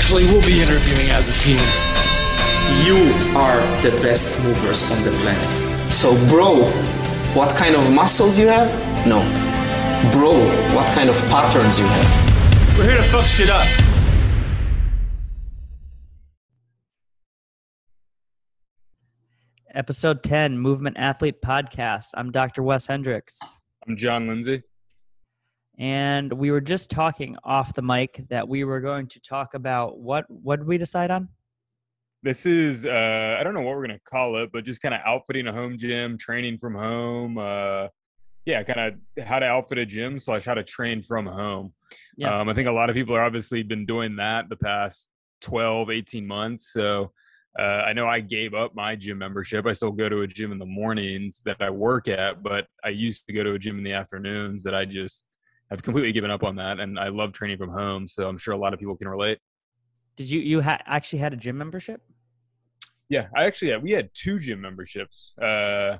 actually will be interviewing as a team. You are the best movers on the planet. So, bro, what kind of muscles you have? No. Bro, what kind of patterns you have? We're here to fuck shit up. Episode 10, Movement Athlete Podcast. I'm Dr. Wes Hendricks. I'm John Lindsay. And we were just talking off the mic that we were going to talk about what what did we decide on? This is uh I don't know what we're gonna call it, but just kind of outfitting a home gym, training from home, uh yeah, kind of how to outfit a gym slash how to train from home. Yeah. Um, I think a lot of people are obviously been doing that the past 12, 18 months. So uh, I know I gave up my gym membership. I still go to a gym in the mornings that I work at, but I used to go to a gym in the afternoons that I just have completely given up on that. And I love training from home. So I'm sure a lot of people can relate. Did you you ha- actually had a gym membership? Yeah, I actually had, we had two gym memberships. Uh,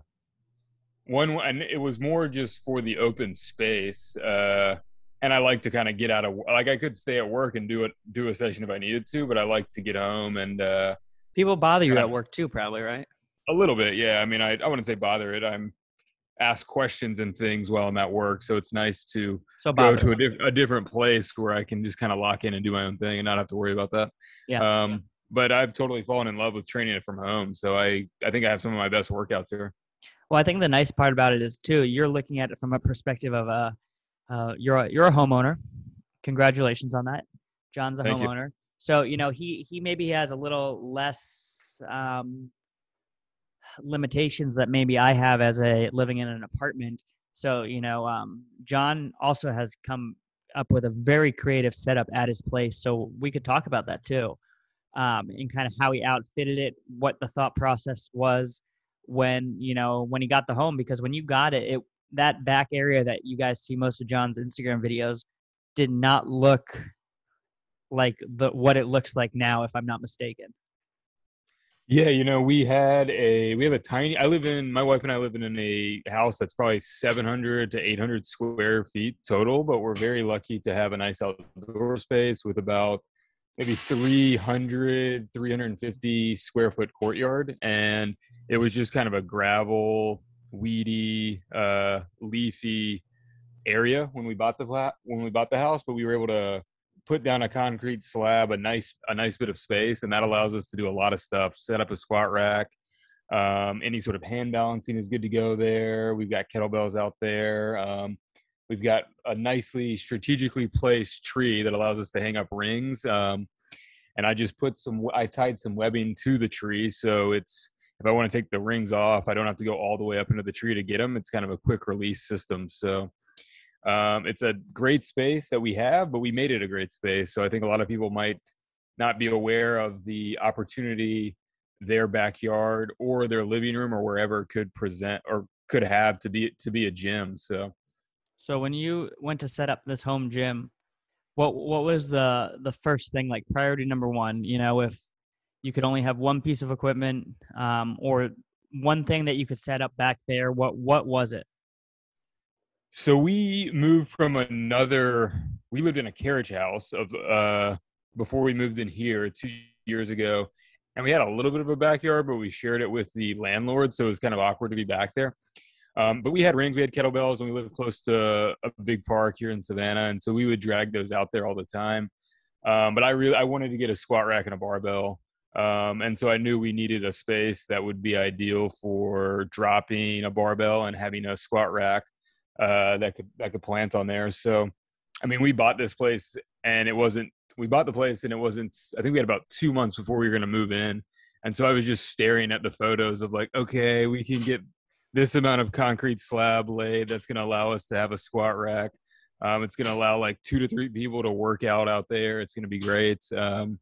one and it was more just for the open space. Uh, and I like to kind of get out of like I could stay at work and do it do a session if I needed to, but I like to get home and uh, People bother you at work too, probably, right? a little bit. Yeah, I mean, I I wouldn't say bother it. I'm ask questions and things while I'm at work, so it's nice to So go to a, diff- a different place where I can just kind of lock in and do my own thing and not have to worry about that. Yeah. Um, but I've totally fallen in love with training it from home. So I, I think I have some of my best workouts here. Well, I think the nice part about it is too, you're looking at it from a perspective of a, uh, you're a, you're a homeowner. Congratulations on that. John's a Thank you. homeowner, so you know he he maybe has a little less um, limitations that maybe I have as a living in an apartment. So you know, um, John also has come up with a very creative setup at his place. So we could talk about that too, um, and kind of how he outfitted it, what the thought process was when you know when he got the home because when you got it it that back area that you guys see most of john's instagram videos did not look like the what it looks like now if i'm not mistaken Yeah, you know, we had a we have a tiny. I live in my wife and I live in a house that's probably 700 to 800 square feet total, but we're very lucky to have a nice outdoor space with about maybe 300 350 square foot courtyard and it was just kind of a gravel weedy uh leafy area when we bought the when we bought the house but we were able to put down a concrete slab, a nice a nice bit of space, and that allows us to do a lot of stuff. Set up a squat rack. Um, any sort of hand balancing is good to go there. We've got kettlebells out there. Um, we've got a nicely strategically placed tree that allows us to hang up rings. Um, and I just put some. I tied some webbing to the tree, so it's if I want to take the rings off, I don't have to go all the way up into the tree to get them. It's kind of a quick release system. So um, it's a great space that we have, but we made it a great space. So I think a lot of people might not be aware of the opportunity their backyard or their living room or wherever could present or could have to be to be a gym. So so when you went to set up this home gym what what was the the first thing like priority number one you know if you could only have one piece of equipment um, or one thing that you could set up back there what what was it so we moved from another we lived in a carriage house of uh before we moved in here two years ago and we had a little bit of a backyard but we shared it with the landlord so it was kind of awkward to be back there. Um, but we had rings we had kettlebells and we lived close to a big park here in savannah and so we would drag those out there all the time. Um, but i really i wanted to get a squat rack and a barbell um, and so i knew we needed a space that would be ideal for dropping a barbell and having a squat rack uh, that could that could plant on there. So, I mean, we bought this place and it wasn't. We bought the place and it wasn't. I think we had about two months before we were going to move in, and so I was just staring at the photos of like, okay, we can get this amount of concrete slab laid that's going to allow us to have a squat rack. Um, it's going to allow like two to three people to work out out there. It's going to be great. Um,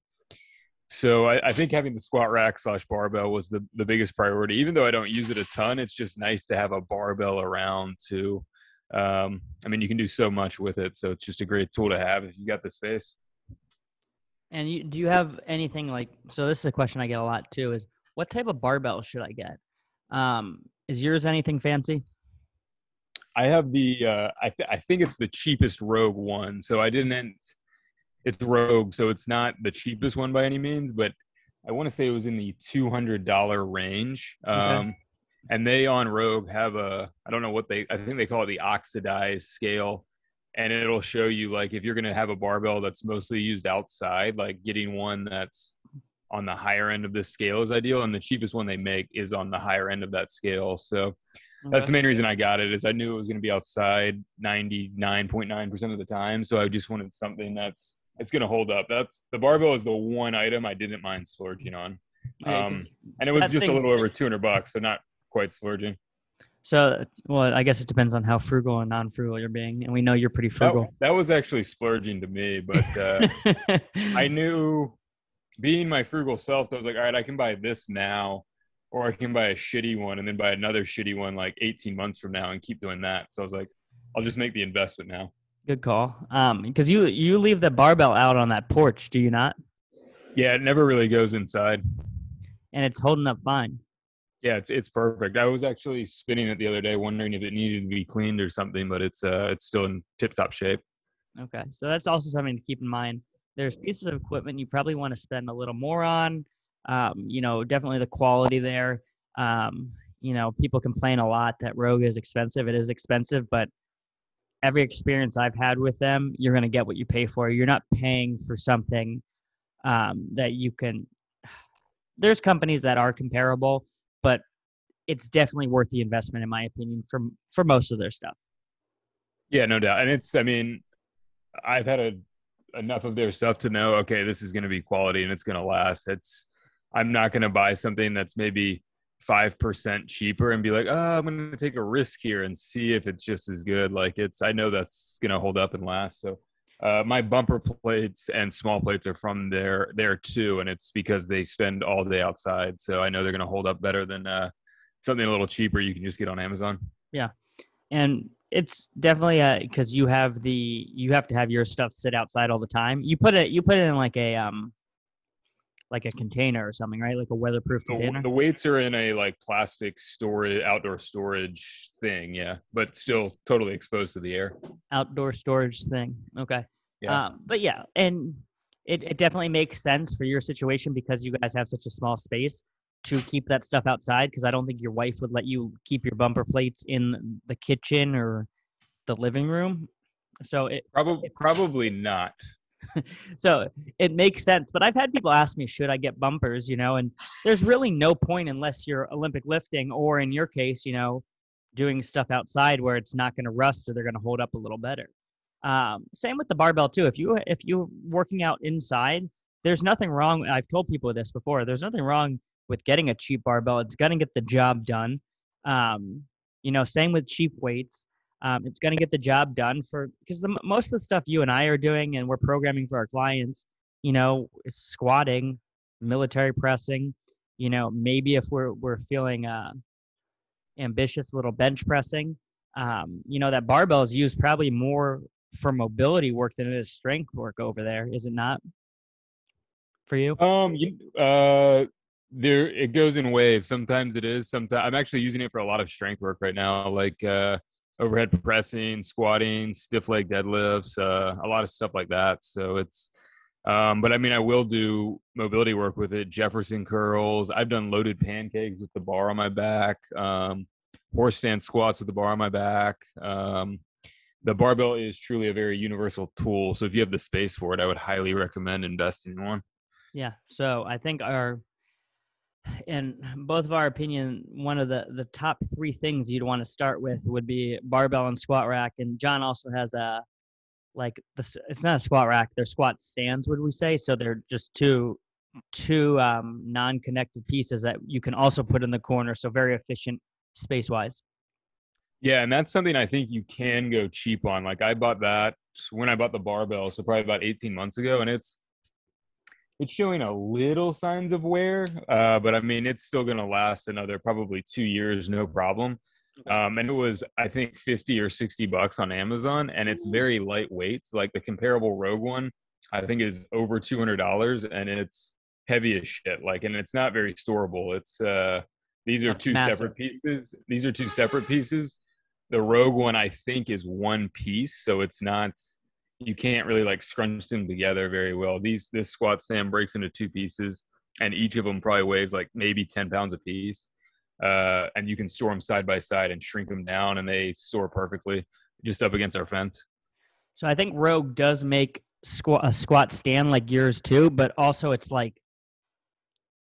so I, I think having the squat rack slash barbell was the, the biggest priority. Even though I don't use it a ton, it's just nice to have a barbell around too. Um, I mean, you can do so much with it, so it's just a great tool to have if you got the space. And you, do you have anything like? So this is a question I get a lot too. Is what type of barbell should I get? Um, is yours anything fancy? I have the uh, I, th- I think it's the cheapest Rogue one, so I didn't it's Rogue, so it's not the cheapest one by any means, but I want to say it was in the two hundred dollar range. Okay. And they on Rogue have a I don't know what they I think they call it the oxidized scale, and it'll show you like if you're going to have a barbell that's mostly used outside, like getting one that's on the higher end of this scale is ideal, and the cheapest one they make is on the higher end of that scale. So that's the main reason I got it is I knew it was going to be outside 99.9% of the time. So I just wanted something that's it's going to hold up. That's the barbell is the one item I didn't mind splurging on. Um, and it was just a little over 200 bucks, so not quite splurging. So, well, I guess it depends on how frugal and non-frugal you're being, and we know you're pretty That, frugal. that was actually splurging to me, but uh, I knew being my frugal self, I was like, all right, I can buy this now, or I can buy a shitty one and then buy another shitty one like 18 months from now and keep doing that. So I was like, I'll just make the investment now. Good call. Um, because you you leave the barbell out on that porch, do you not? Yeah, it never really goes inside. And it's holding up fine. Yeah, it's it's perfect. I was actually spinning it the other day, wondering if it needed to be cleaned or something, but it's uh it's still in tip top shape. Okay, so that's also something to keep in mind. There's pieces of equipment you probably want to spend a little more on. Um, you know, definitely the quality there. Um, you know, people complain a lot that Rogue is expensive. It is expensive, but every experience I've had with them, you're going to get what you pay for. You're not paying for something um, that you can. There's companies that are comparable, but it's definitely worth the investment, in my opinion, for for most of their stuff. Yeah, no doubt. And it's I mean, I've had a enough of their stuff to know, okay, this is gonna be quality and it's gonna last. It's I'm not gonna buy something that's maybe five percent cheaper and be like, oh, I'm gonna take a risk here and see if it's just as good. Like it's I know that's gonna hold up and last. So uh, my bumper plates and small plates are from there there too, and it's because they spend all day outside. So I know they're gonna hold up better than uh, something a little cheaper you can just get on Amazon. Yeah, and it's definitely uh because you have the you have to have your stuff sit outside all the time you put it you put it in like a um like a container or something right like a weatherproof The, container the weights are in a like plastic storage, outdoor storage thing, yeah, but still totally exposed to the air. outdoor storage thing okay Yeah. um but yeah and it, it definitely makes sense for your situation because you guys have such a small space to keep that stuff outside because i don't think your wife would let you keep your bumper plates in the kitchen or the living room so it Probably, probably not. So it makes sense. But I've had people ask me, should I get bumpers? You know, and there's really no point unless you're Olympic lifting or in your case, you know, doing stuff outside where it's not going to rust or they're going to hold up a little better. Um, same with the barbell too. If you if you're working out inside, there's nothing wrong. I've told people this before. There's nothing wrong with getting a cheap barbell. It's going to get the job done. Um, you know, same with cheap weights. Um, it's going to get the job done for because the most of the stuff you and I are doing and we're programming for our clients, you know, squatting, military pressing. You know, maybe if we're we're feeling uh, ambitious, a little bench pressing. Um, you know, that barbell is used probably more for mobility work than it is strength work over there, is it not? For you? Um, you, uh, there it goes in waves. Sometimes it is. Sometimes I'm actually using it for a lot of strength work right now, like uh, overhead pressing, squatting, stiff leg deadlifts, uh, a lot of stuff like that. So it's. Um, but I mean, I will do mobility work with it. Jefferson curls. I've done loaded pancakes with the bar on my back. Um, horse stand squats with the bar on my back. Um, the barbell is truly a very universal tool. So if you have the space for it, I would highly recommend investing in one. Yeah. So I think our, in both of our opinion, one of the the top three things you'd want to start with would be barbell and squat rack. And John also has a, like the it's not a squat rack. They're squat stands, would we say? So they're just two two um, non-connected pieces that you can also put in the corner. So very efficient space wise. Yeah, and that's something I think you can go cheap on. Like I bought that when I bought the barbell, so probably about 18 months ago, and it's it's showing a little signs of wear, uh, but I mean it's still going to last another probably two years, no problem. Um, and it was I think 50 or 60 bucks on Amazon, and it's very lightweight. So like the comparable Rogue one, I think is over 200 dollars, and it's heavy as shit. Like, and it's not very storable. It's uh, these are That's two massive. separate pieces. These are two separate pieces the Rogue one I think is one piece, so it's not you can't really like scrunch them together very well. These this squat stand breaks into two pieces, and each of them probably weighs like maybe ten pounds a piece. Uh, and you can store them side by side and shrink them down, and they store perfectly just up against our fence. So I think Rogue does make squat a squat stand like yours too, but also it's like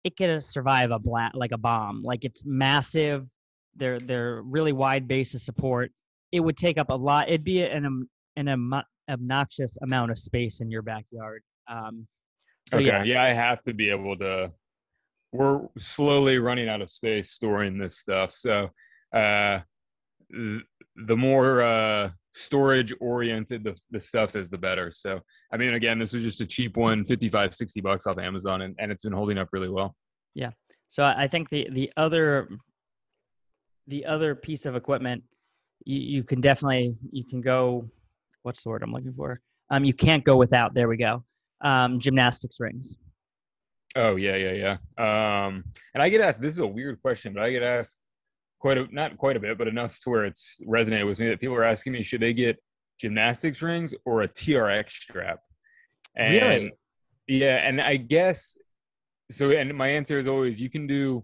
it could survive a blat like a bomb. Like it's massive. They're they're really wide base of support. It would take up a lot. It'd be an a an obnoxious amount of space in your backyard. Um, so okay, yeah. yeah, I have to be able to. We're slowly running out of space storing this stuff, so uh, the more uh, storage oriented the, the stuff is, the better. So, I mean, again, this was just a cheap one, 55, 60 bucks off Amazon, and, and it's been holding up really well. Yeah. So I think the, the other, the other piece of equipment, you, you can definitely, you can go, what's the word I'm looking for? Um, you can't go without, there we go. Um, gymnastics rings. Oh yeah, yeah, yeah. Um, and I get asked. This is a weird question, but I get asked quite a not quite a bit, but enough to where it's resonated with me that people are asking me should they get gymnastics rings or a TRX strap? And really? yeah, and I guess so. And my answer is always you can do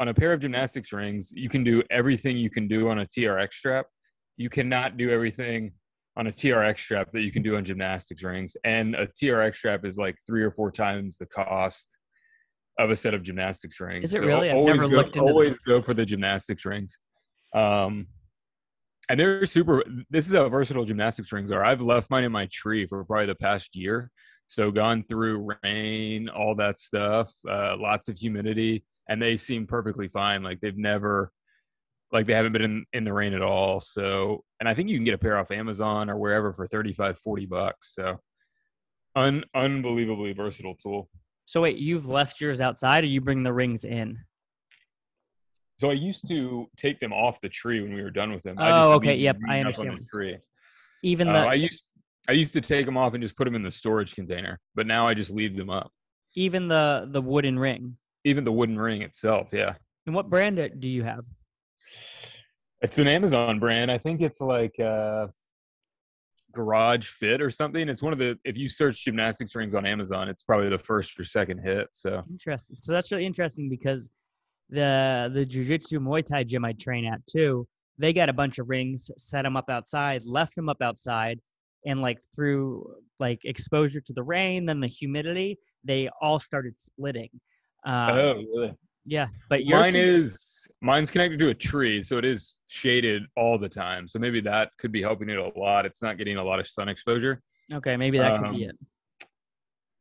on a pair of gymnastics rings, you can do everything you can do on a TRX strap. You cannot do everything on a TRX strap that you can do on gymnastics rings. And a TRX strap is like three or four times the cost of a set of gymnastics rings. Is it so really? I've never go, looked into Always go for the gymnastics rings. Um, and they're super. This is how versatile gymnastics rings are. I've left mine in my tree for probably the past year. So gone through rain, all that stuff, uh, lots of humidity, and they seem perfectly fine. Like they've never, like they haven't been in, in the rain at all. So, and I think you can get a pair off Amazon or wherever for 35, 40 bucks. So, un, unbelievably versatile tool. So wait, you've left yours outside, or you bring the rings in? So I used to take them off the tree when we were done with them. Oh, okay. Yep, I understand. tree. Even uh, the I used I used to take them off and just put them in the storage container, but now I just leave them up. Even the the wooden ring. Even the wooden ring itself, yeah. And what brand do you have? It's an Amazon brand. I think it's like uh, Garage Fit or something. It's one of the if you search gymnastics rings on Amazon, it's probably the first or second hit. So interesting. So that's really interesting because the the jujitsu Muay Thai gym I train at too, they got a bunch of rings, set them up outside, left them up outside, and like through like exposure to the rain, then the humidity, they all started splitting. Um, oh, really? Yeah, but yours mine is mine's connected to a tree, so it is shaded all the time. So maybe that could be helping it a lot. It's not getting a lot of sun exposure. Okay, maybe that um, could be um, it.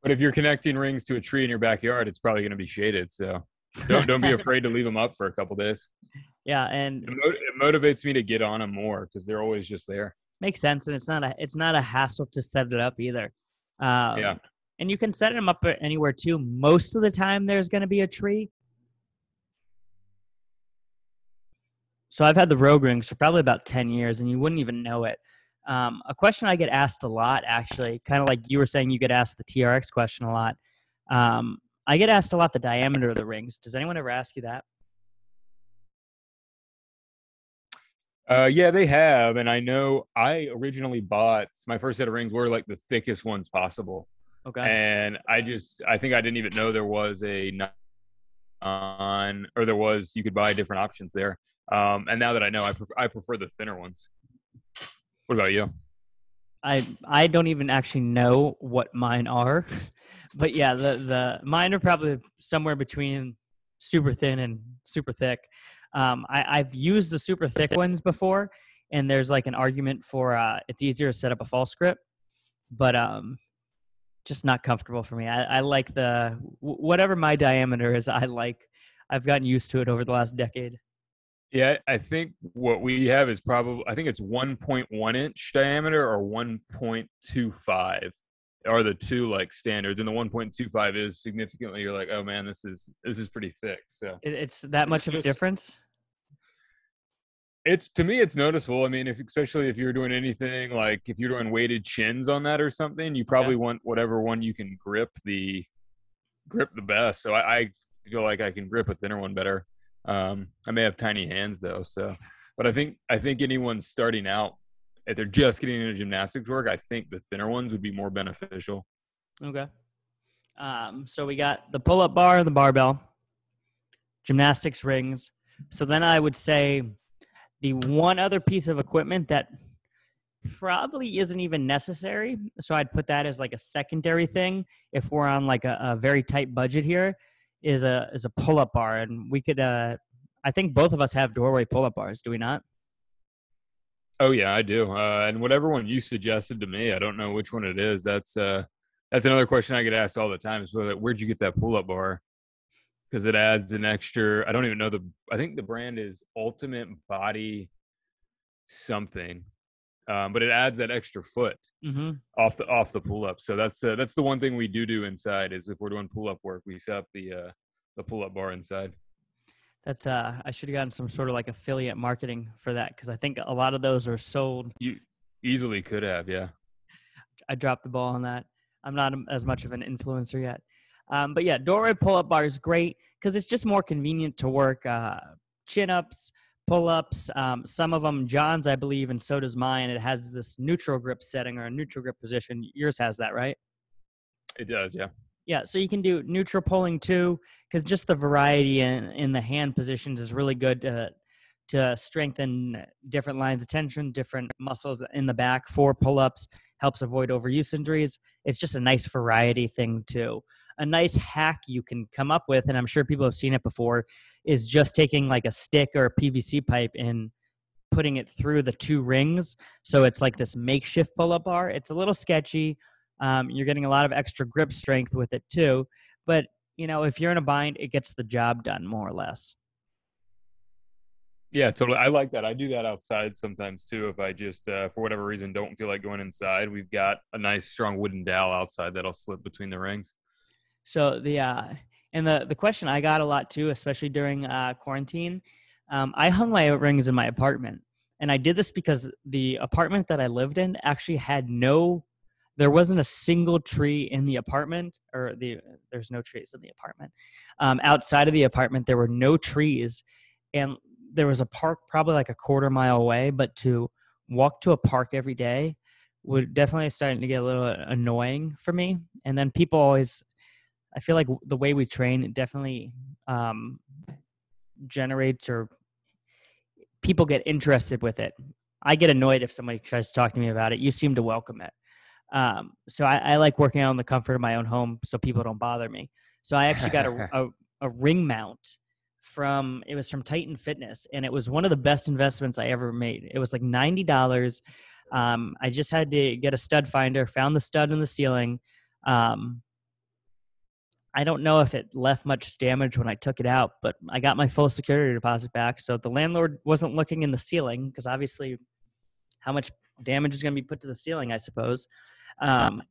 But if you're connecting rings to a tree in your backyard, it's probably going to be shaded. So don't don't be afraid to leave them up for a couple days. Yeah, and it, mo- it motivates me to get on them more because they're always just there. Makes sense, and it's not a it's not a hassle to set it up either. Um, yeah, and you can set them up anywhere too. Most of the time, there's going to be a tree, So I've had the Rogue rings for probably about 10 years and you wouldn't even know it. Um, a question I get asked a lot, actually, kind of like you were saying, you get asked the TRX question a lot. Um, I get asked a lot the diameter of the rings. Does anyone ever ask you that? Uh, yeah, they have, and I know I originally bought my first set of rings were like the thickest ones possible. Okay. And I just, I think I didn't even know there was a on, or there was you could buy different options there. Um, and now that I know, I prefer, I prefer the thinner ones. What about you? I I don't even actually know what mine are, but yeah, the the mine are probably somewhere between super thin and super thick. Um, I, I've used the super thick ones before, and there's like an argument for uh, it's easier to set up a false grip, but um, just not comfortable for me. I, I like the whatever my diameter is. I like. I've gotten used to it over the last decade. Yeah, I think what we have is probably I think it's 1.1 inch diameter or 1.25 are the two like standards, and the 1.25 is significantly. You're like, oh man, this is this is pretty thick. So it's that much of a difference. It's to me, it's noticeable. I mean, if especially if you're doing anything like if you're doing weighted chins on that or something, you probably okay. want whatever one you can grip the grip the best. So I, I feel like I can grip a thinner one better. Um, I may have tiny hands though, so but I think I think anyone starting out if they're just getting into gymnastics work, I think the thinner ones would be more beneficial. Okay. Um, so we got the pull up bar the barbell, gymnastics rings. So then I would say the one other piece of equipment that probably isn't even necessary. So I'd put that as like a secondary thing if we're on like a, a very tight budget here is a is a pull up bar and we could uh I think both of us have doorway pull up bars, do we not? Oh yeah, I do. Uh, and whatever one you suggested to me, I don't know which one it is. That's uh, that's another question I get asked all the time. Is where'd you get that pull up bar? Because it adds an extra. I don't even know the. I think the brand is Ultimate Body something, um, but it adds that extra foot Mm-hmm. off the off the pull up. So that's uh, that's the one thing we do do inside is if we're doing pull up work, we set up the uh, the pull up bar inside. That's uh I should have gotten some sort of like affiliate marketing for that because I think a lot of those are sold. You easily could have, yeah. I dropped the ball on that. I'm not as much of an influencer yet. Um, but yeah, doorway pull up bar is great because it's just more convenient to work uh, chin ups, pull ups. Um, some of them, John's, I believe, and so does mine. It has this neutral grip setting or a neutral grip position. Yours has that, right? It does, yeah. Yeah, so you can do neutral pulling too, because just the variety in, in the hand positions is really good to to strengthen different lines of tension, different muscles in the back for pull ups, helps avoid overuse injuries. It's just a nice variety thing too. A nice hack you can come up with, and I'm sure people have seen it before, is just taking like a stick or a PVC pipe and putting it through the two rings. So it's like this makeshift pull up bar. It's a little sketchy. Um, you're getting a lot of extra grip strength with it too. But you know, if you're in a bind, it gets the job done more or less. Yeah, totally. I like that. I do that outside sometimes too. If I just, uh, for whatever reason, don't feel like going inside, we've got a nice strong wooden dowel outside that'll slip between the rings. So the uh, and the the question I got a lot too, especially during uh, quarantine, um, I hung my rings in my apartment, and I did this because the apartment that I lived in actually had no there wasn't a single tree in the apartment or the there's no trees in the apartment. Um, outside of the apartment there were no trees. And there was a park probably like a quarter mile away but to walk to a park every day would definitely starting to get a little annoying for me. And then people always i feel like the way we train definitely um, generates or people get interested with it i get annoyed if somebody tries to talk to me about it you seem to welcome it um, so I, I, like working out in the comfort of my own home so people don't bother me. So I actually got a, a, a, ring mount from, it was from Titan Fitness and it was one of the best investments I ever made. It was like $90. Um, I just had to get a stud finder, found the stud in the ceiling. Um, I don't know if it left much damage when I took it out, but I got my full security deposit back. So the landlord wasn't looking in the ceiling because obviously how much damage is going to be put to the ceiling, I suppose. Um,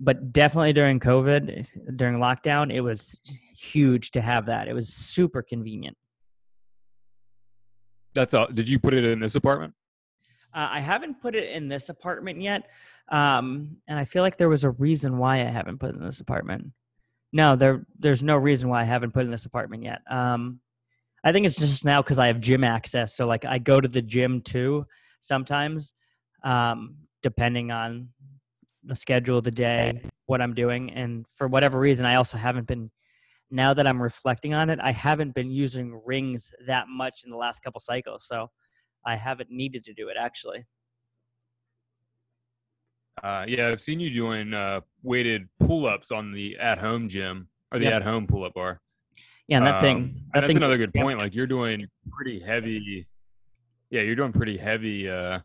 but definitely during COVID, during lockdown, it was huge to have that. It was super convenient. That's all. Did you put it in this apartment? Uh, I haven't put it in this apartment yet, um, and I feel like there was a reason why I haven't put it in this apartment. No, there there's no reason why I haven't put in this apartment yet. Um, I think it's just now because I have gym access, so like I go to the gym too sometimes, um, depending on the schedule of the day, what I'm doing, and for whatever reason, I also haven't been. Now that I'm reflecting on it, I haven't been using rings that much in the last couple cycles, so I haven't needed to do it actually. Uh, yeah, I've seen you doing uh, weighted pull-ups on the at-home gym or the yep. at-home pull-up bar. Yeah, and that um, thing. That that's thing another good point. Like you're doing pretty heavy. Yeah, you're doing pretty heavy uh,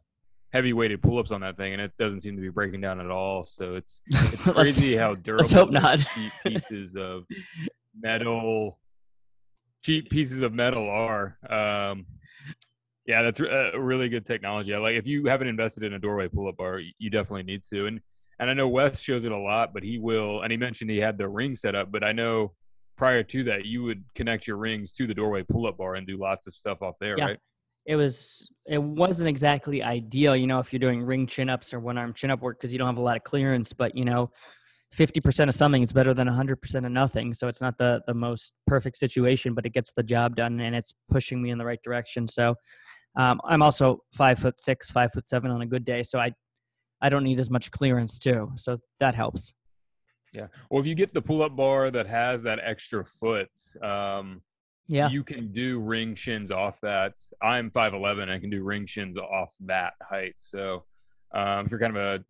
heavy weighted pull ups on that thing, and it doesn't seem to be breaking down at all. So it's it's crazy how durable let's hope not. cheap pieces of metal, cheap pieces of metal are. Um, yeah, that's uh, a really good technology. I like if you haven't invested in a doorway pull up bar, you definitely need to. And and I know Wes shows it a lot, but he will. And he mentioned he had the ring set up, but I know prior to that you would connect your rings to the doorway pull up bar and do lots of stuff off there, yeah. right? it was it wasn't exactly ideal you know if you're doing ring chin ups or one arm chin up work because you don't have a lot of clearance but you know 50% of something is better than 100% of nothing so it's not the the most perfect situation but it gets the job done and it's pushing me in the right direction so Um, I'm also five foot six, five foot seven on a good day, so I I don't need as much clearance too. So that helps. Yeah. Well, if you get the pull-up bar that has that extra foot, um, Yeah. you can do ring chins off that. I'm 5'11. I can do ring chins off that height. So um, if you're kind of a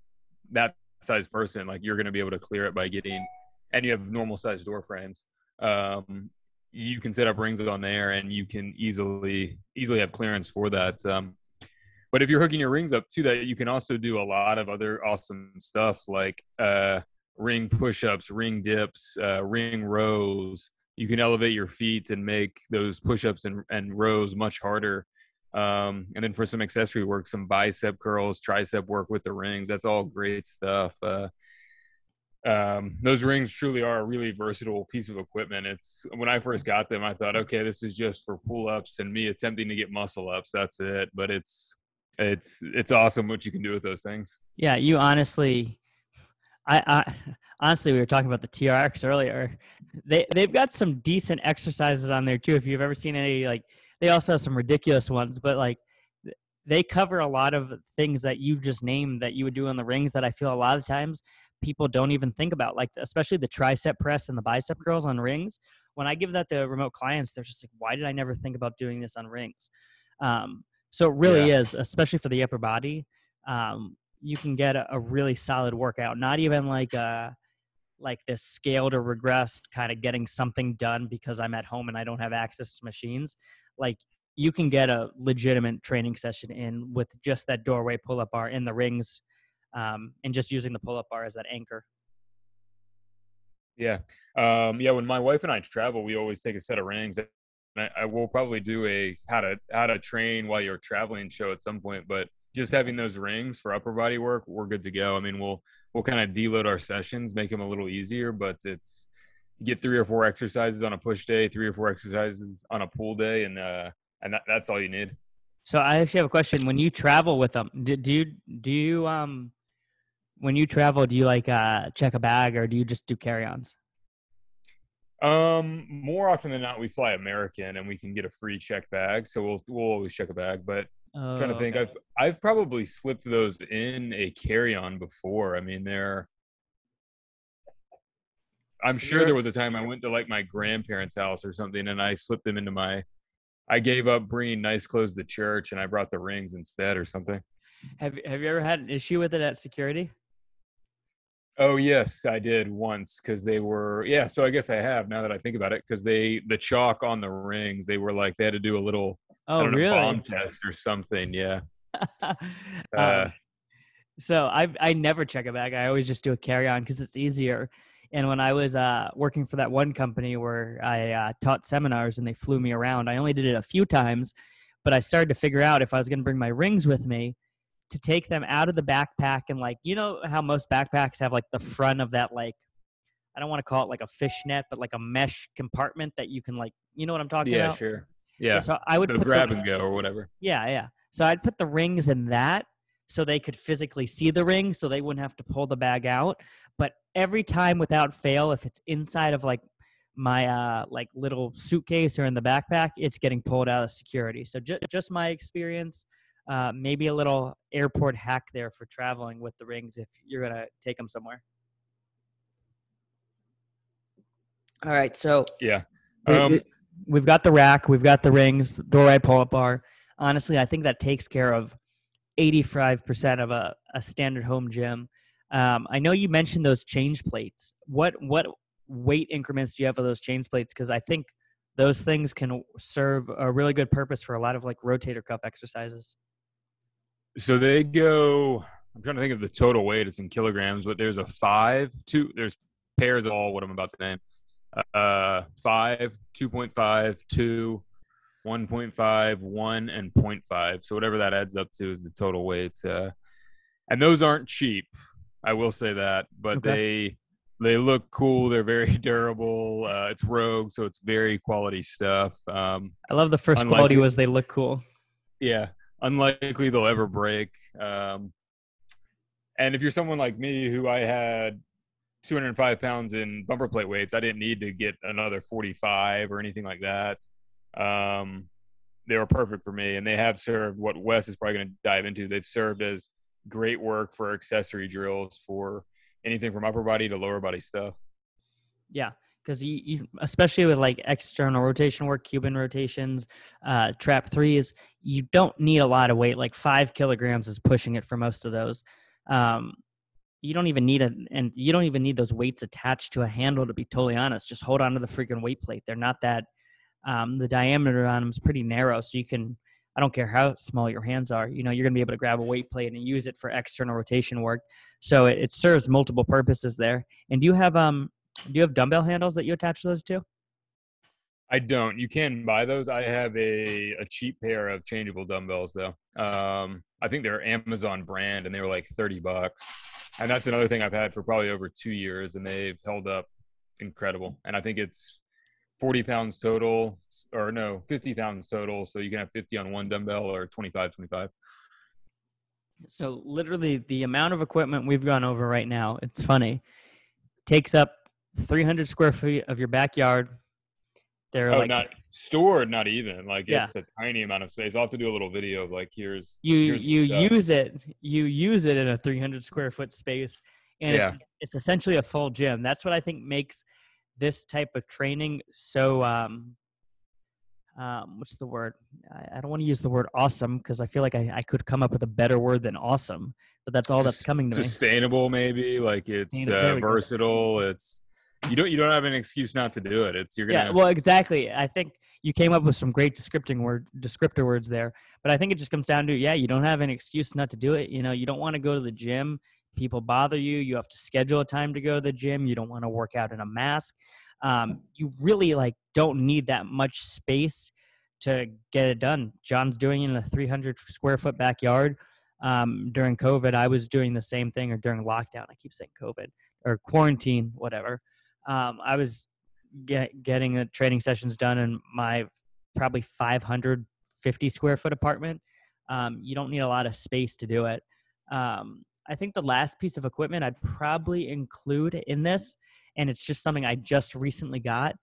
that size person, like you're going to be able to clear it by getting, and you have normal size door frames. Um, you can set up rings on there, and you can easily easily have clearance for that. Um, but if you're hooking your rings up to that, you can also do a lot of other awesome stuff like uh, ring push-ups, ring dips, uh, ring rows. You can elevate your feet and make those push-ups and, and rows much harder. Um, and then for some accessory work, some bicep curls, tricep work with the rings. That's all great stuff. Uh, um, those rings truly are a really versatile piece of equipment. It's when I first got them, I thought, okay, this is just for pull-ups and me attempting to get muscle ups. That's it. But it's it's it's awesome what you can do with those things. Yeah, you honestly, I, I honestly, we were talking about the TRX earlier. They they've got some decent exercises on there too. If you've ever seen any, like they also have some ridiculous ones, but like they cover a lot of things that you just named that you would do in the rings that I feel a lot of times people don't even think about, like especially the tricep press and the bicep curls on rings. When I give that to remote clients, they're just like, "Why did I never think about doing this on rings?" Um, so it really is, especially for the upper body. Um, you can get a, a really solid workout. Not even like a like this scaled or regressed kind of getting something done because I'm at home and I don't have access to machines. Like you can get a legitimate training session in with just that doorway pull up bar in the rings, um, and just using the pull up bar as that anchor. Yeah. Um, yeah. When my wife and I travel, we always take a set of rings. And I, I will probably do a how to how to train while you're traveling show at some point. But just having those rings for upper body work, we're good to go. I mean, we'll we'll kind of deload our sessions, make them a little easier, but it's get three or four exercises on a push day, three or four exercises on a pull day, and uh, and that, that's all you need. So I actually have a question. When you travel with them, do, do you do you um when you travel, do you like uh check a bag or do you just do carry-ons? Um, more often than not, we fly American, and we can get a free check bag, so we'll we'll always check a bag. But Oh, trying to think, okay. I've I've probably slipped those in a carry-on before. I mean, they're. I'm sure there was a time I went to like my grandparents' house or something, and I slipped them into my. I gave up bringing nice clothes to church, and I brought the rings instead, or something. Have Have you ever had an issue with it at security? Oh yes, I did once because they were yeah. So I guess I have now that I think about it because they the chalk on the rings they were like they had to do a little Oh, know, really? bomb test or something. Yeah. Um, Uh, so I I never check a bag. I always just do a carry on because it's easier. And when I was uh, working for that one company where I uh, taught seminars and they flew me around, I only did it a few times, but I started to figure out if I was going to bring my rings with me to take them out of the backpack and like you know how most backpacks have like the front of that like I don't want to call it like a fishnet, but like a mesh compartment that you can like you know what I'm talking yeah, about. Yeah, sure. Yeah. So I would put the- grab and go or whatever. yeah, yeah. So I'd put the rings in that so they could physically see the ring so they wouldn't have to pull the bag out. But every time without fail, if it's inside of like my uh like little suitcase or in the backpack, it's getting pulled out of security. So ju- just my experience, uh, maybe a little airport hack there for traveling with the rings if you're gonna take them somewhere. All right, so Yeah. we- Um, we- we've got the rack, we've got the rings, doorway pull-up bar. Honestly, I think that takes care of 85% of a, a standard home gym. Um, I know you mentioned those change plates. What what weight increments do you have of those change plates? Because I think those things can serve a really good purpose for a lot of like rotator cuff exercises. So they go. I'm trying to think of the total weight. It's in kilograms, but there's a five, two. There's pairs of all what I'm about to name. Uh, five, 2.5, two, 1.5, one, and 0.5. So whatever that adds up to is the total weight. Uh, and those aren't cheap. I will say that, but they they look cool. They're very durable. Uh, it's Rogue, so it's very quality stuff. Um, I love the first Unlikely- quality was they look cool. yeah, unlikely they'll ever break. Um, and if you're someone like me who I had 205 pounds in bumper plate weights, I didn't need to get another 45 or anything like that. Um, they were perfect for me, and they have served what Wes is probably going to dive into. They've served as great work for accessory drills for anything from upper body to lower body stuff. Yeah, because you, you, especially with like external rotation work, Cuban rotations, uh, trap threes, you don't need a lot of weight. Like five kilograms is pushing it for most of those. Um, you don't even need it, and you don't even need those weights attached to a handle. To be totally honest, just hold on to the freaking weight plate. They're not that. Um, the diameter on them is pretty narrow, so you can. I don't care how small your hands are. You know, you're gonna be able to grab a weight plate and use it for external rotation work. So it, it serves multiple purposes there. And do you have um do you have dumbbell handles that you attach those to? I don't. You can buy those. I have a, a cheap pair of changeable dumbbells though. Um, I think they're Amazon brand and they were like 30 bucks. And that's another thing I've had for probably over two years and they've held up incredible. And I think it's 40 pounds total or no, 50 pounds total. So you can have 50 on one dumbbell or 25, 25. So literally the amount of equipment we've gone over right now, it's funny, takes up 300 square feet of your backyard. They're oh, like not stored, not even like Yeah. it's a tiny amount of space. I'll have to do a little video of like here's you here's you use it you use it in a 300 square foot space and it's it's essentially a full gym that's what i think makes this type of training so um um what's the word i, I don't want to use the word awesome because i feel like I, I could come up with a better word than awesome but that's all that's coming to me sustainable maybe like it's uh, go. versatile it's you don't you don't have an excuse not to do it. It's you're gonna yeah well exactly. I think you came up with some great descripting word descriptor words there but i think it just comes down to yeah you don't have an excuse not to do it. You know you don't want to go to the gym. People bother you. You have to schedule a time to go to the gym. You don't want to work out in a mask. Um, you really like don't need that much space to get it done. John's doing it in a 300 square foot backyard. Um, during covid i was doing the same thing or during lockdown i keep saying covid or quarantine whatever um, i was get, getting the training sessions done in my probably 550 square foot apartment. Um, you don't need a lot of space to do it. Um, I think the last piece of equipment I'd probably include in this, and it's just something I just recently got,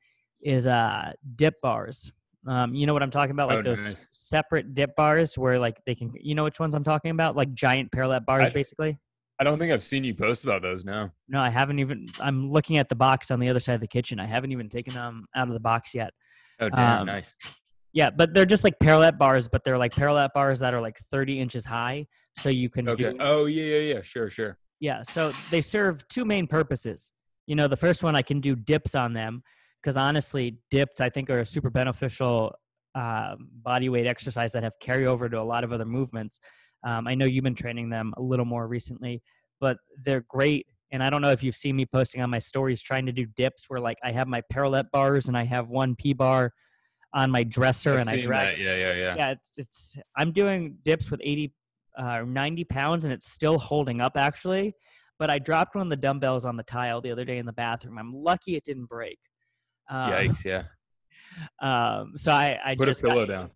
is uh, dip bars. Um, you know what I'm talking about? Like Oh, those nice. separate dip bars where like they can, you know which ones I'm talking about? Like giant parallel bars, I- basically. I don't think i've seen you post about those now No, I haven't even. I'm looking at the box on the other side of the kitchen. I haven't even taken them out of the box yet. oh damn Um, nice Yeah, but they're just like parallel bars, but they're like parallel bars that are like 30 inches high, so you can okay do. oh yeah yeah yeah sure sure Yeah, so they serve two main purposes. You know, the first one I can do dips on them because honestly, dips I think are a super beneficial uh, body weight exercise that have carryover to a lot of other movements. Um, I know you've been training them a little more recently, but they're great. And I don't know if you've seen me posting on my stories trying to do dips where like I have my parallel bars and I have one P bar on my dresser I've and I drag that. yeah yeah yeah yeah it's it's i'm doing dips with 80 uh 90 pounds and it's still holding up actually but i dropped one of the dumbbells on the tile the other day in the bathroom i'm lucky it didn't break um, yikes yeah um so i i put a just got- pillow down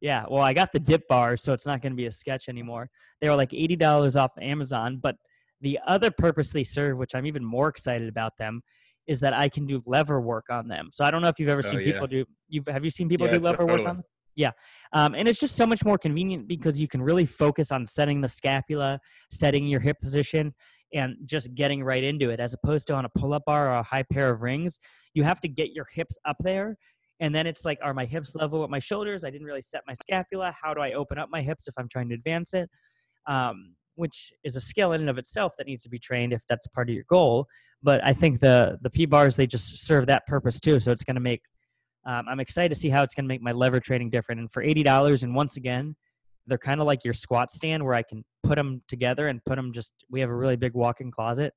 yeah well i got the dip bars so it's not going to be a sketch anymore. They were like $80 off amazon but the other purpose they serve which i'm even more excited about them is that i can do lever work on them. So i don't know if you've ever Oh, seen yeah. people do you've have you seen people Yeah, do lever work on them? Yeah. Um, and it's just so much more convenient because you can really focus on setting the scapula setting your hip position and just getting right into it as opposed to on a pull-up bar or a high pair of rings you have to get your hips up there and then it's like are my hips level with my shoulders? I didn't really set my scapula. How do i open up my hips if i'm trying to advance it? Um, which is a skill in and of itself that needs to be trained if that's part of your goal. But i think the the p bars they just serve that purpose too. So it's going to make um, i'm excited to see how it's going to make my lever training different. And for $80 and once again they're kind of like your squat stand where i can put them together and put them just we have a really big walk-in closet.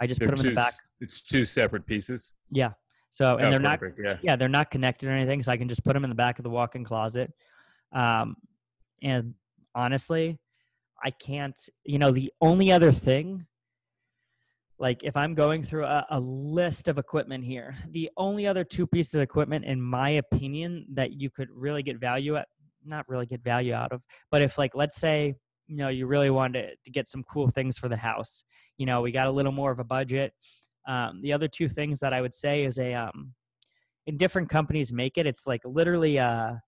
I just They're put them in the back. it's two separate pieces? Yeah so and Oh, they're not yeah. yeah they're not connected or anything so i can just put them in the back of the walk-in closet. Um, and honestly i can't you know the only other thing like if i'm going through a, a list of equipment here the only other two pieces of equipment in my opinion that you could really get value at not really get value out of but if like let's say you know you really wanted to get some cool things for the house you know we got a little more of a budget um, the other two things that i would say is a um, in different companies make it it's like literally a,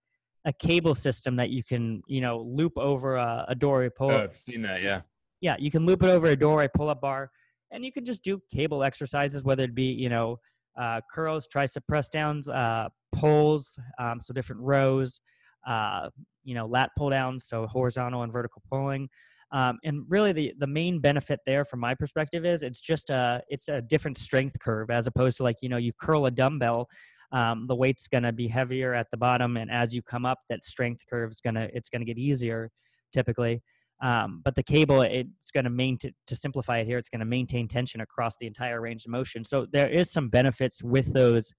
a cable system that you can you know loop over a, door, a doorway pull Oh, I've seen that. Yeah. yeah, you can loop it over a doorway pull up bar, and you can just do cable exercises, whether it be you know uh, curls, tricep press downs, uh, pulls, um, so different rows, uh, you know lat pull downs, so horizontal and vertical pulling. Um, and really, the the main benefit there, from my perspective, is it's just a it's a different strength curve as opposed to like you know you curl a dumbbell, um, the weight's gonna be heavier at the bottom, and as you come up, that strength curve is gonna it's gonna get easier, typically. Um, but the cable, it's going to maintain, to simplify it here, it's going to maintain tension across the entire range of motion. So there is some benefits with those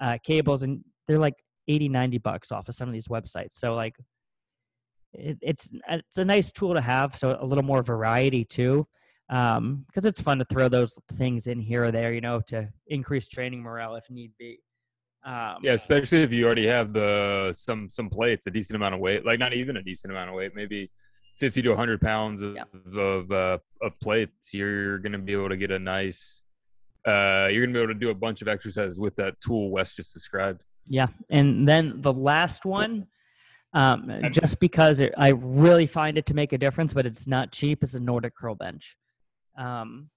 uh, cables, and they're like 80, 90 bucks off of some of these websites. So like, it, it's it's a nice tool to have. So a little more variety too, because um, it's fun to throw those things in here or there, you know, to increase training morale if need be. Um, Yeah, especially if you already have the some some plates, a decent amount of weight, like not even a decent amount of weight, maybe fifty to hundred pounds of Yeah. of, uh, of plates. You're going to be able to get a nice. Uh, you're going to be able to do a bunch of exercises with that tool Wes just described. Yeah, and then the last one, um, just because it, I really find it to make a difference, but it's not cheap, is a Nordic curl bench. Um,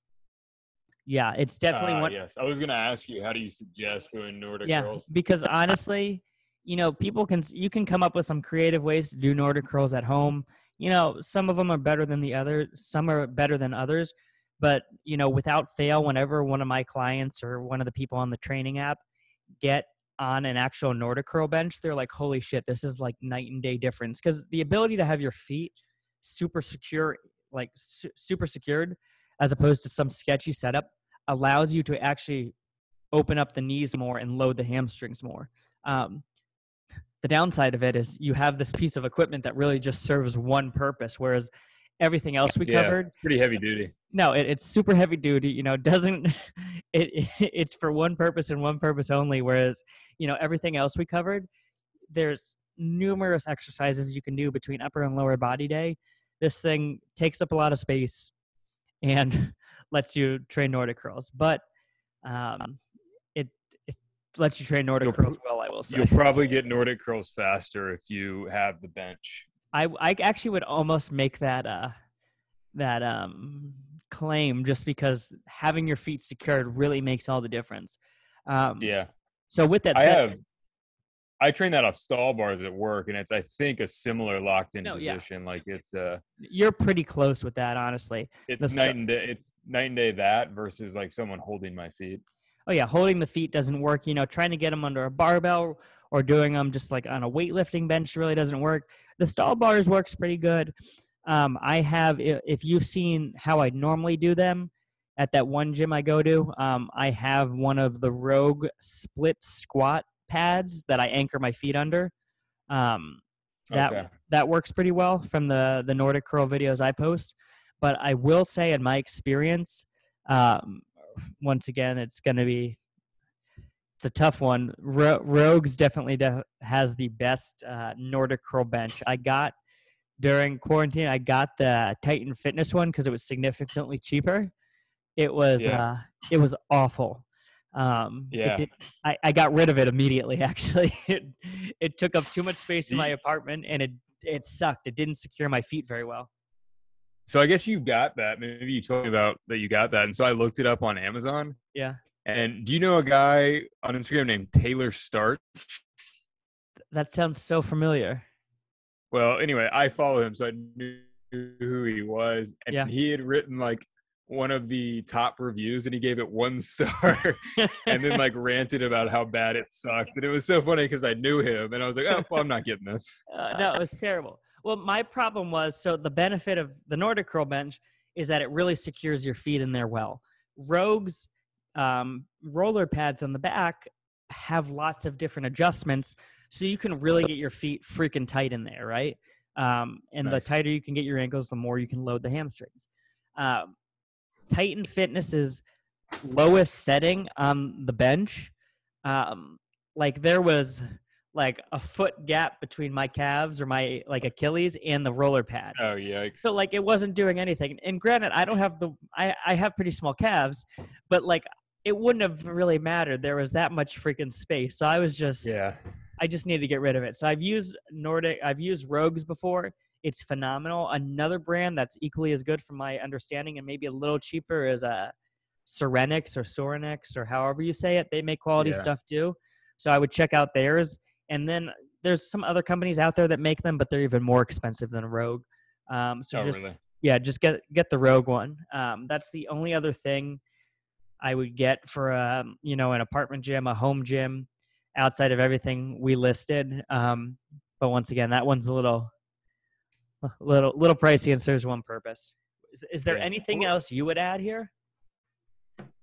yeah, it's definitely Uh, one. Yes, I was going to ask you, how do you suggest doing Nordic yeah, curls? because honestly, you know, people can you can come up with some creative ways to do Nordic curls at home. You know, some of them are better than the other, Some are better than others. But you know, without fail, whenever one of my clients or one of the people on the training app get on an actual Nordic curl bench, they're like, "Holy shit, this is like night and day difference." Because the ability to have your feet super secure, like su- super secured, as opposed to some sketchy setup, allows you to actually open up the knees more and load the hamstrings more. Um, the downside of it is you have this piece of equipment that really just serves one purpose, whereas everything else we Yeah, covered it's pretty heavy duty. no it, it's super heavy duty you know doesn't it it's for one purpose and one purpose only whereas you know everything else we covered there's numerous exercises you can do between upper and lower body day this thing takes up a lot of space and lets you train nordic curls but um it it lets you train nordic You'll curls well i will say You'll probably get Nordic curls faster if you have the bench. I I actually would almost make that uh that um claim just because having your feet secured really makes all the difference. Um Yeah. so with that I said have. I train that off stall bars at work, and it's I think a similar locked in No, yeah. position. Like it's uh you're pretty close with that honestly. it's The night and day. It's night and day that versus like someone holding my feet. Oh yeah, holding the feet doesn't work, you know, trying to get them under a barbell or doing them just like on a weightlifting bench really doesn't work. The stall bars works pretty good. Um I have if you've seen how I normally do them at that one gym I go to, um I have one of the Rogue split squat pads that I anchor my feet under. Um that Okay. that works pretty well from the the Nordic curl videos I post. But I will say, in my experience, um, once again, it's going to be it's a tough one. Ro- Rogues definitely de- has the best uh, Nordic curl bench. I got during quarantine. I got the Titan Fitness one because it was significantly cheaper. It was Yeah. uh, it was awful. Um, Yeah. did- I, I got rid of it immediately. Actually, it it took up too much space in my apartment, and it it sucked. It didn't secure my feet very well. So I guess you got that. Maybe you told me about that you got that, and so I looked it up on Amazon. Yeah, And do you know a guy on Instagram named Taylor Starch? that sounds so familiar. Well, anyway, I follow him, so I knew who he was, and Yeah. he had written like one of the top reviews, and he gave it one star, and then like ranted about how bad it sucked, and it was so funny because I knew him, and I was like, oh, well, I'm not getting this. Uh, no, it was terrible. Well, my problem was so the benefit of the Nordic curl bench is that it really secures your feet in there well. Rogues um, roller pads on the back have lots of different adjustments, so you can really get your feet freaking tight in there, right? Um, and Nice. the tighter you can get your ankles, the more you can load the hamstrings. Um, Titan Fitness's lowest setting on the bench, um, like there was like a foot gap between my calves or my like Achilles and the roller pad. Oh yikes! So like it wasn't doing anything. And granted, I don't have the I I have pretty small calves, but like it wouldn't have really mattered. There was that much freaking space. So I was just yeah, I just need to get rid of it. So I've used Nordic, I've used Rogues before. It's phenomenal. Another brand that's equally as good, from my understanding, and maybe a little cheaper is a uh, Serenix or Sorinex or however you say it. They make quality Yeah. stuff too. So I would check out theirs. And then there's some other companies out there that make them, but they're even more expensive than a Rogue. Um, so oh, just really? yeah, just get get the Rogue one. Um, that's the only other thing I would get for a you know an apartment gym, a home gym, outside of everything we listed. Um, but once again, that one's a little little little pricey and serves one purpose. Is, is there Yeah. anything else you would add here?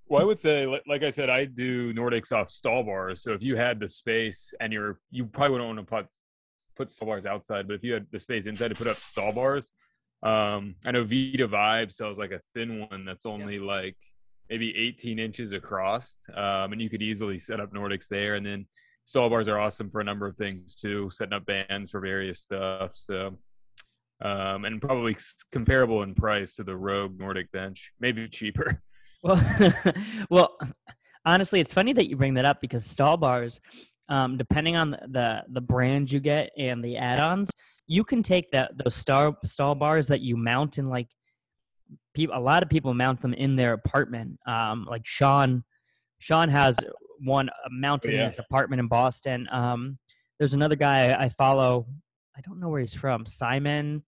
Well, I would say, like I said, I do Nordics off stall bars. So if you had the space and you're, you probably wouldn't want to put put stall bars outside, but if you had the space inside to put up stall bars, um, I know Vita Vibe sells like a thin one that's only like maybe 18 inches across, um, and you could easily set up Nordics there. And then stall bars are awesome for a number of things too, setting up bands for various stuff. So. Um, and probably comparable in price to the Rogue Nordic bench, maybe cheaper. Well, well, honestly, it's funny that you bring that up because stall bars, um, depending on the, the the brand you get and the add-ons, you can take that those star stall bars that you mount in like people. A lot of people mount them in their apartment. Um, like Sean, Sean has one mounted in his apartment in Boston. Um, there's another guy I follow. I don't know where he's from. Simon,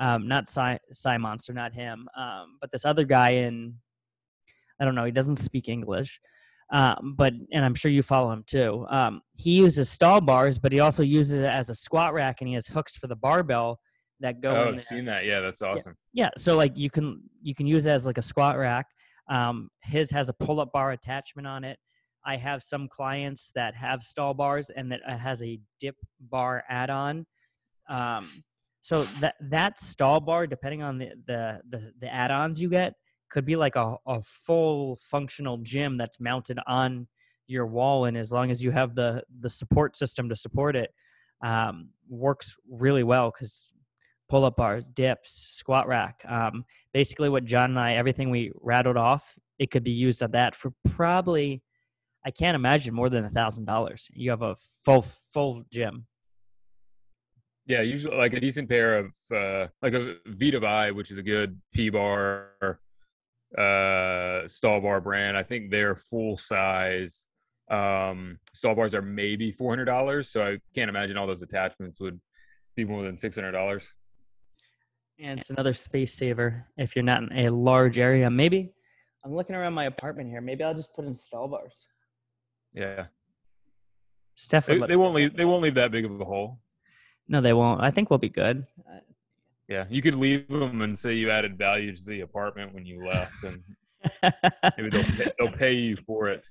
um, not Si, Si Monster, not him. Um, but this other guy in I don't know. He doesn't speak English, um, but and I'm sure you follow him too. Um, he uses stall bars, but he also uses it as a squat rack, and he has hooks for the barbell that go. Oh, I've seen that. Yeah, that's awesome. Yeah, so like you can you can use it as like a squat rack. Um, his has a pull up bar attachment on it. I have some clients that have stall bars and that uh, has a dip bar add on. Um, so that that stall bar, depending on the the the, the add ons you get, could be like a, a full functional gym that's mounted on your wall and as long as you have the the support system to support it um, works really well because pull-up bars dips squat rack um, basically what john and i everything we rattled off it could be used on that for probably i can't imagine more than a thousand dollars. You have a full full gym. Yeah, usually like a decent pair of uh, like a Vita Vibe, which is a good P bar uh stall bar brand. I think their full size um stall bars are maybe four hundred dollars. So I can't imagine all those attachments would be more than six hundred dollars. and it's another space saver if you're not in a large area maybe i'm looking around my apartment here maybe i'll just put in stall bars Yeah, Steph they, they won't leave. They won't leave that big of a hole. no they won't i think we'll be good Yeah, you could leave them and say you added value to the apartment when you left, and maybe they'll pay, they'll pay you for it.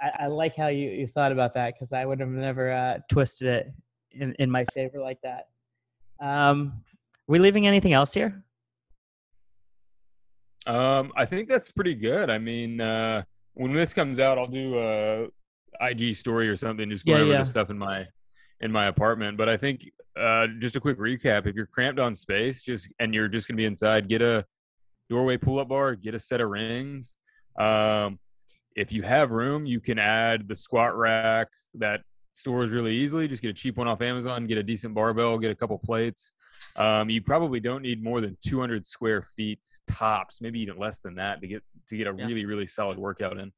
I, I like how you, you thought about that because I would have never uh, twisted it in, in my favor like that. Um, we leaving anything else here? Um, I think that's pretty good. I mean, uh, when this comes out, I'll do a IG story or something, just going Yeah, over yeah. the stuff in my in my apartment. But I think uh, just a quick recap: if you're cramped on space, just and you're just gonna be inside, get a doorway pull-up bar, get a set of rings. Um, if you have room, you can add the squat rack that stores really easily. Just get a cheap one off Amazon, get a decent barbell, get a couple plates. Um, you probably don't need more than 200 square feet tops, maybe even less than that to get to get a Yeah. really really solid workout in.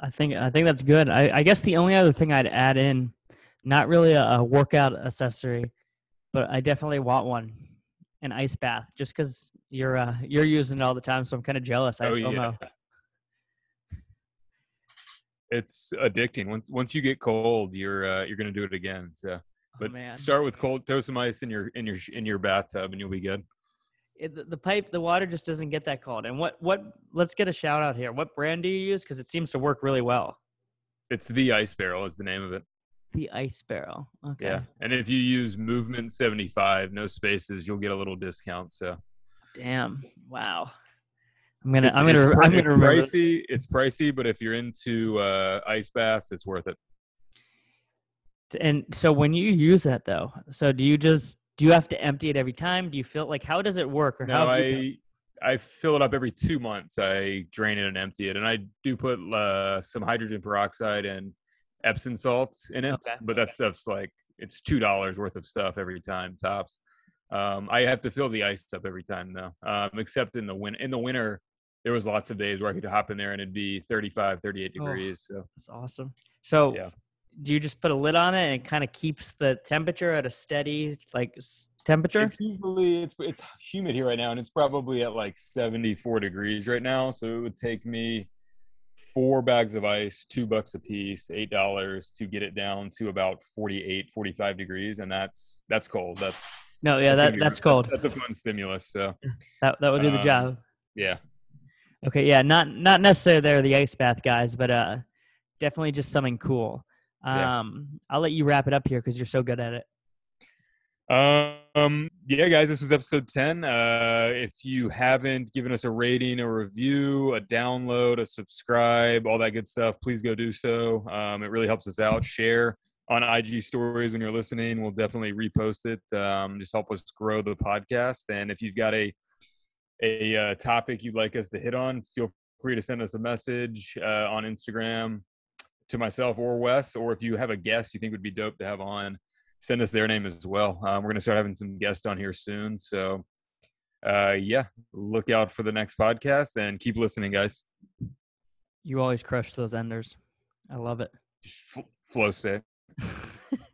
I think I think that's good. I, I guess the only other thing I'd add in, not really a, a workout accessory, but I definitely want one, an ice bath, just because you're uh, you're using it all the time. So I'm kind of jealous. I oh feel yeah. It's addicting. Once once you get cold, you're uh, you're gonna do it again. So, Oh, but man. start with cold, throw some ice in your in your in your bathtub, and you'll be good. it, the- the pipe, the water just doesn't get that cold. And what what? Let's get a shout out here. What brand do you use? Because it seems to work really well. It's the ice barrel is the name of it. The ice barrel. Okay. Yeah, and if you use Movement seventy five, no spaces, you'll get a little discount. So Damn. Wow. I'm gonna. it's, I'm gonna. it's, I'm gonna remember. pricey. It's pricey, but if you're into uh, ice baths, it's worth it. And so when you use that though, so do you just do you have to empty it every time? Do you feel like how does it work or No, how? I I fill it up every two months. I drain it and empty it, and I do put uh, some hydrogen peroxide and Epsom salt in it, Okay, but that stuff's like it's two dollars worth of stuff every time tops. Um, I have to fill the ice up every time though, um, except in the win. In the winter, there was lots of days where I could hop in there and it'd be 35, 38 Oh. degrees. So That's awesome. So, Yeah. do you just put a lid on it and it kind of keeps the temperature at a steady like temperature? it's usually it's it's humid here right now, and it's probably at like 74 degrees right now. So it would take me four bags of ice, two bucks a piece, eight dollars to get it down to about 48, 45 degrees, and that's that's cold. That's No, yeah, that's that that's cold. That's a fun stimulus. So That that would do the um, job. yeah, Okay, yeah, not not necessarily they're the ice bath guys, but uh, definitely just something cool. Yeah. Um, I'll let you wrap it up here because you're so good at it. Um, yeah, guys, this was episode 10. Uh, if you haven't given us a rating, a review, a download, a subscribe, all that good stuff, please go do so. Um, it really helps us out. Share on IG stories when you're listening. We'll definitely repost it. Um, just help us grow the podcast. And if you've got a a uh, topic you'd like us to hit on, feel free to send us a message uh, on Instagram to myself or Wes, or if you have a guest you think would be dope to have on, send us their name as well. Um, we're going to start having some guests on here soon. So, uh, yeah, look out for the next podcast and keep listening, guys. You always crush those enders. I love it. Just f- flow state.